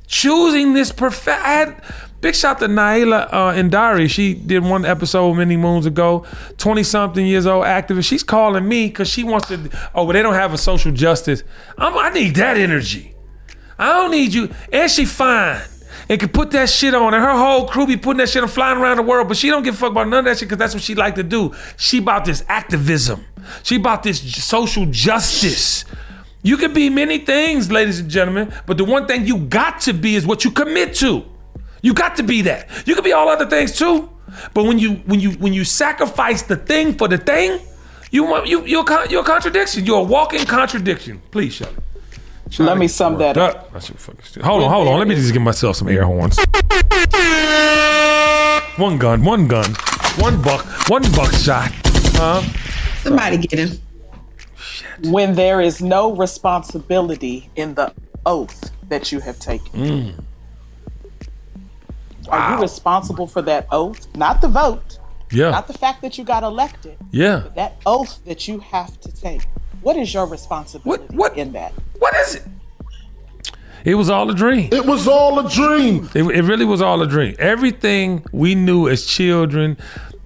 choosing this perfect, I had big shout to Naila uh, Indari. She did one episode many moons ago. Twenty something years old activist. She's calling me because she wants to. Oh, but they don't have a social justice. I'm, I need that energy. I don't need you. And she fine and can put that shit on. And her whole crew be putting that shit on flying around the world. But she don't give a fuck about none of that shit because that's what she like to do. She about this activism. She about this social justice. You can be many things, ladies and gentlemen, but the one thing you got to be is what you commit to. You got to be that. You can be all other things too. But when you when you when you sacrifice the thing for the thing, you want you you're, you're a contradiction. You're a walking contradiction. Please, Shelly. Let me sum that up. Hold on, hold on. Let me just give myself some air horns. One gun, one gun, one buck, one buck shot. Huh? Somebody get him. When there is no responsibility in the oath that you have taken. Mm. Are you responsible for that oath? Not the vote. Yeah. Not the fact that you got elected. Yeah. But that oath that you have to take. What is your responsibility what, what, in that? What is it? It was all a dream. It was all a dream. It, it really was all a dream. Everything we knew as children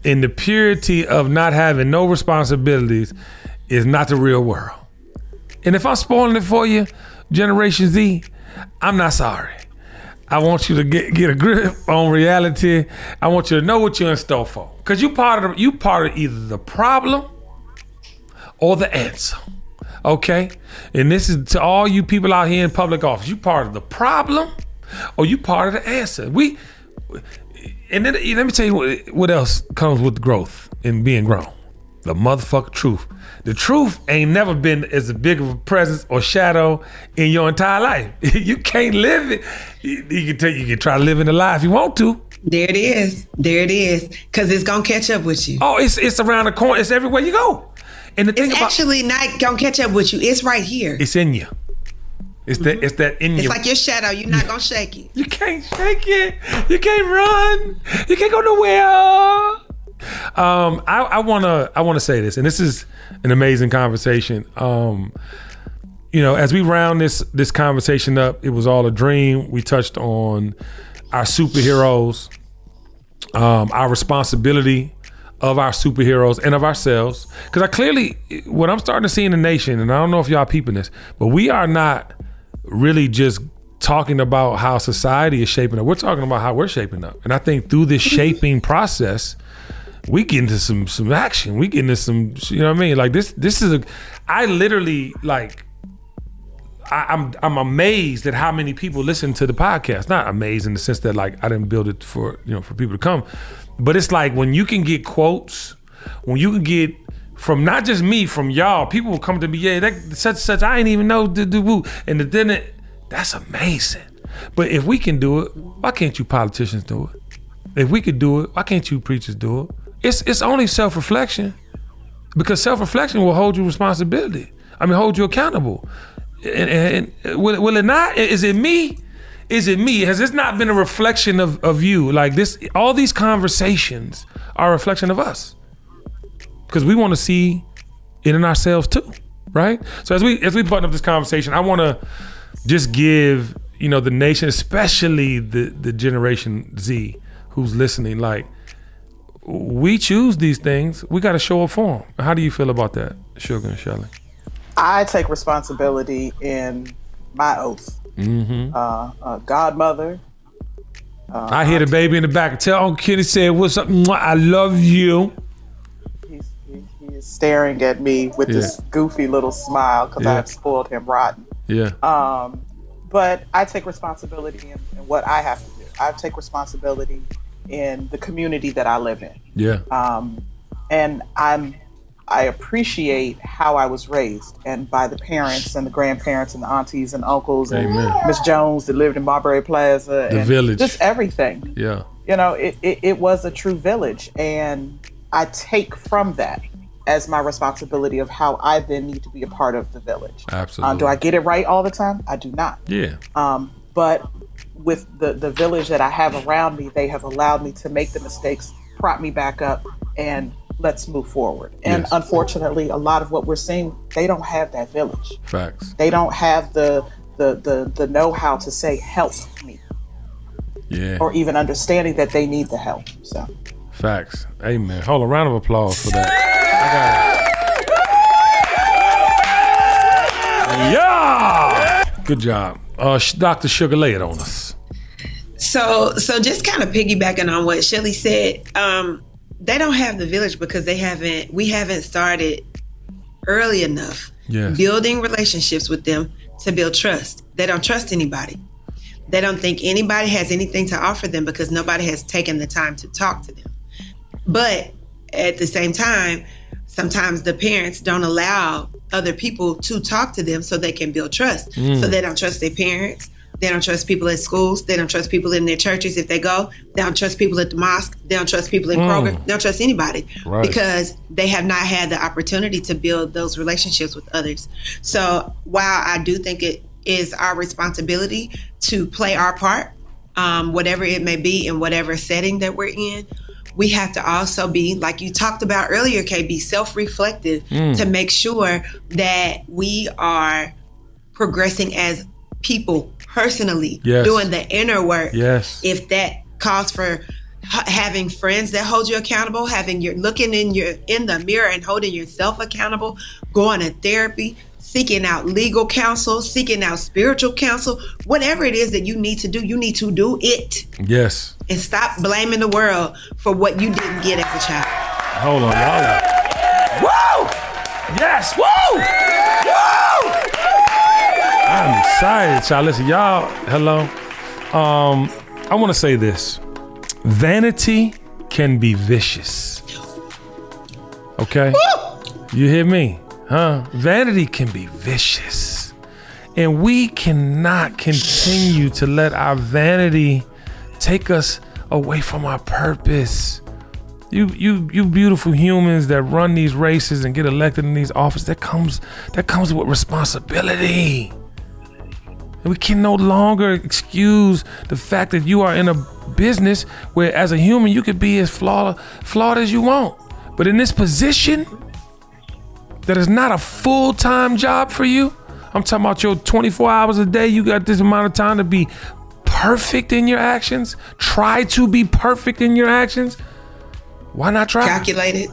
in the purity of not having no responsibilities is not the real world. And if I'm spoiling it for you, Generation Z, I'm not sorry. I want you to get, get a grip on reality. I want you to know what you're in store for. Cause you part of you part of either the problem or the answer. Okay? And this is to all you people out here in public office. You part of the problem or you part of the answer. We and then let me tell you what, what else comes with growth and being grown. The motherfucker truth. The truth ain't never been as big of a presence or shadow in your entire life. you can't live it. You, you can tell you can try to live in the life you want to. There it is. There it is. Cause it's gonna catch up with you. Oh, it's it's around the corner. It's everywhere you go. And the thing it's about, actually not gonna catch up with you. It's right here. It's in you. It's mm-hmm. that. It's that in it's you. It's like your shadow. You're not gonna shake it. You can't shake it. You can't run. You can't go nowhere. Um, I, I wanna. I wanna say this, and this is an amazing conversation. Um, you know, as we round this this conversation up, it was all a dream. We touched on our superheroes, um, our responsibility of our superheroes and of ourselves. Because I clearly, what I'm starting to see in the nation, and I don't know if y'all peeping this, but we are not really just talking about how society is shaping up. We're talking about how we're shaping up. And I think through this shaping process, we get into some some action. We get into some, you know what I mean? Like this, this is a, I literally like, I, I'm I'm amazed at how many people listen to the podcast. Not amazed in the sense that like I didn't build it for you know for people to come, but it's like when you can get quotes, when you can get from not just me, from y'all. People will come to me, yeah, that such such. I ain't even know the woo, and then it, that's amazing. But if we can do it, why can't you politicians do it? If we could do it, why can't you preachers do it? It's it's only self reflection, because self reflection will hold you responsibility. I mean, hold you accountable. And, and, and will, will it not? Is it me? Is it me? Has this not been a reflection of, of you? Like this, all these conversations are a reflection of us, because we want to see it in ourselves too, right? So as we as we button up this conversation, I want to just give you know the nation, especially the the generation Z who's listening, like we choose these things. We got to show up for them. How do you feel about that, Sugar and Shelly? I take responsibility in my oath. Mm-hmm. Uh, uh, godmother. Uh, I hear the baby in the back. Tell Uncle Kenny say, "What's up? I love you." He's, he, he is staring at me with this goofy little smile because Yeah. I've spoiled him rotten. Yeah. Um, but I take responsibility in, in what I have to do. I take responsibility in the community that I live in. Yeah. Um, and I'm I appreciate how I was raised and by the parents and the grandparents and the aunties and uncles and. Miss Jones that lived in Marbury Plaza The village. just everything. Yeah. You know, it, it, it was a true village and I take from that as my responsibility of how I then need to be a part of the village. Absolutely. Uh, do I get it right all the time? I do not. Yeah. Um, but with the, the village that I have around me, they have allowed me to make the mistakes, prop me back up, and let's move forward. And Yes. unfortunately, a lot of what we're seeing, they don't have that village. Facts. They don't have the the the, the know how to say help me, Yeah. or even understanding that they need the help. So Facts. Amen. Hold a round of applause for that. I got it. Yeah. Good job. Uh, Dr. Sugar, lay it on us. So, so just kind of piggybacking on what Shelly said, um, they don't have the village because they haven't. We haven't started early enough Yes. building relationships with them to build trust. They don't trust anybody. They don't think anybody has anything to offer them because nobody has taken the time to talk to them. But at the same time, sometimes the parents don't allow other people to talk to them so they can build trust. Mm. So they don't trust their parents. They don't trust people at schools. They don't trust people in their churches if they go. They don't trust people at the mosque. They don't trust people in Mm. Kroger. They don't trust anybody Right. because they have not had the opportunity to build those relationships with others. So while I do think it is our responsibility to play our part, um, whatever it may be in whatever setting that we're in, we have to also be, like you talked about earlier, KB, self reflective Mm. to make sure that we are progressing as people personally, Yes. doing the inner work. Yes. If that calls for having friends that hold you accountable, having your looking in your in the mirror and holding yourself accountable, going to therapy, seeking out legal counsel, seeking out spiritual counsel, whatever it is that you need to do, you need to do it Yes. and stop blaming the world for what you didn't get as a child. Hold on, y'all. Woo! Yes, woo! Woo! Excited, y'all. Listen, y'all, hello. Um, I want to say this. Vanity can be vicious. Okay? You hear me? Huh? Vanity can be vicious. And we cannot continue to let our vanity take us away from our purpose. You you you beautiful humans that run these races and get elected in these offices, that comes that comes with responsibility. And we can no longer excuse the fact that you are in a business where as a human you could be as flawed flawed as you want. But in this position that is not a full-time job for you, I'm talking about your 24 hours a day, you got this amount of time to be perfect in your actions, try to be perfect in your actions. Why not try? Calculated.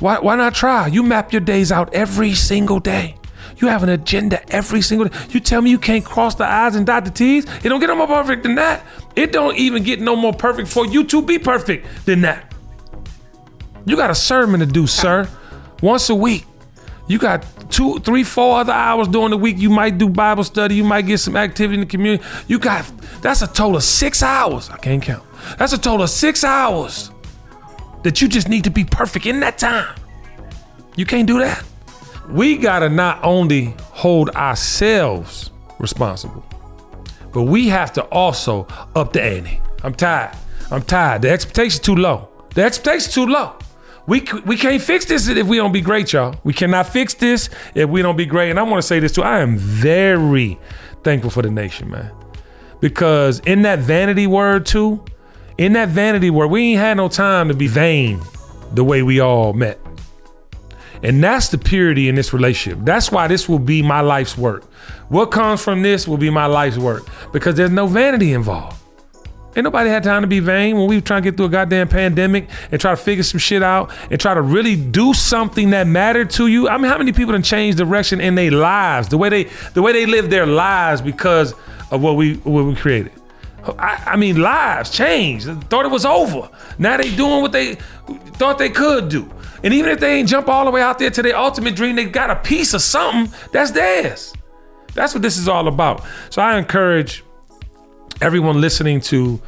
Why, why not try? You map your days out every single day. You have an agenda every single day. You tell me you can't cross the I's and dot the T's? It don't get no more perfect than that. It don't even get no more perfect for you to be perfect than that. You got a sermon to do, sir. Once a week. You got two, three, four other hours during the week. You might do Bible study. You might get some activity in the community. You got, that's a total of six hours. I can't count. That's a total of six hours that you just need to be perfect in that time. You can't do that. We gotta not only hold ourselves responsible, but we have to also up the ante. I'm tired. I'm tired. The expectation's too low. The expectation's too low. We, we can't fix this if we don't be great, y'all. We cannot fix this if we don't be great. And I want to say this too. I am very thankful for the nation, man. Because in that vanity word too, in that vanity word, we ain't had no time to be vain the way we all met. And that's the purity in this relationship. That's why this will be my life's work. What comes from this will be my life's work because there's no vanity involved. Ain't nobody had time to be vain when we were trying to get through a goddamn pandemic and try to figure some shit out and try to really do something that mattered to you. I mean, how many people have changed direction in their lives, the way they the way they live their lives because of what we what we created. I, I mean, lives changed. Thought it was over. Now they doing what they thought they could do. And even if they ain't jump all the way out there to their ultimate dream, they got a piece of something that's theirs. That's what this is all about. So I encourage everyone listening to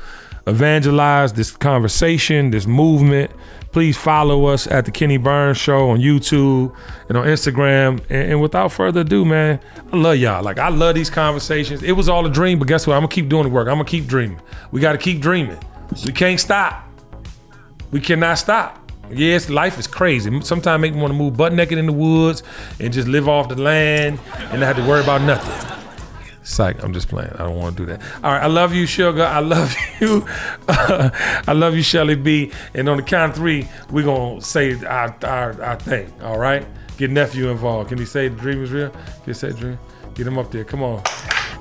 evangelize this conversation, this movement. Please follow us at the Kenny Burns Show on YouTube and on Instagram. And, and without further ado, man, I love y'all. Like I love these conversations. It was all a dream, but guess what? I'm gonna keep doing the work. I'm gonna keep dreaming. We gotta keep dreaming. We can't stop. We cannot stop. Yes, life is crazy. Sometimes make me want to move butt naked in the woods and just live off the land and not have to worry about nothing. Psych, I'm just playing. I don't want to do that. All right, I love you, Sugar. I love you. I love you, Shelly B. And on the count of three, we're going to say our, our, our thing, all right? Get nephew involved. Can he say the dream is real? Can he say dream? Get him up there. Come on.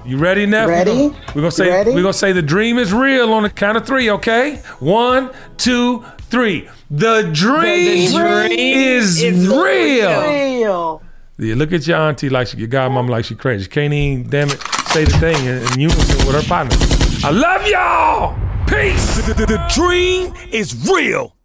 You ready, nephew? Ready? We're gonna say Ready? we're gonna say the dream is real on the count of three, okay? One, two, three. The dream, dream is, is real. Real. Yeah, look at your auntie like she, your godmama like she crazy. She can't even, damn it, say the thing in, in unison with her partner. I love y'all. Peace. the dream is real.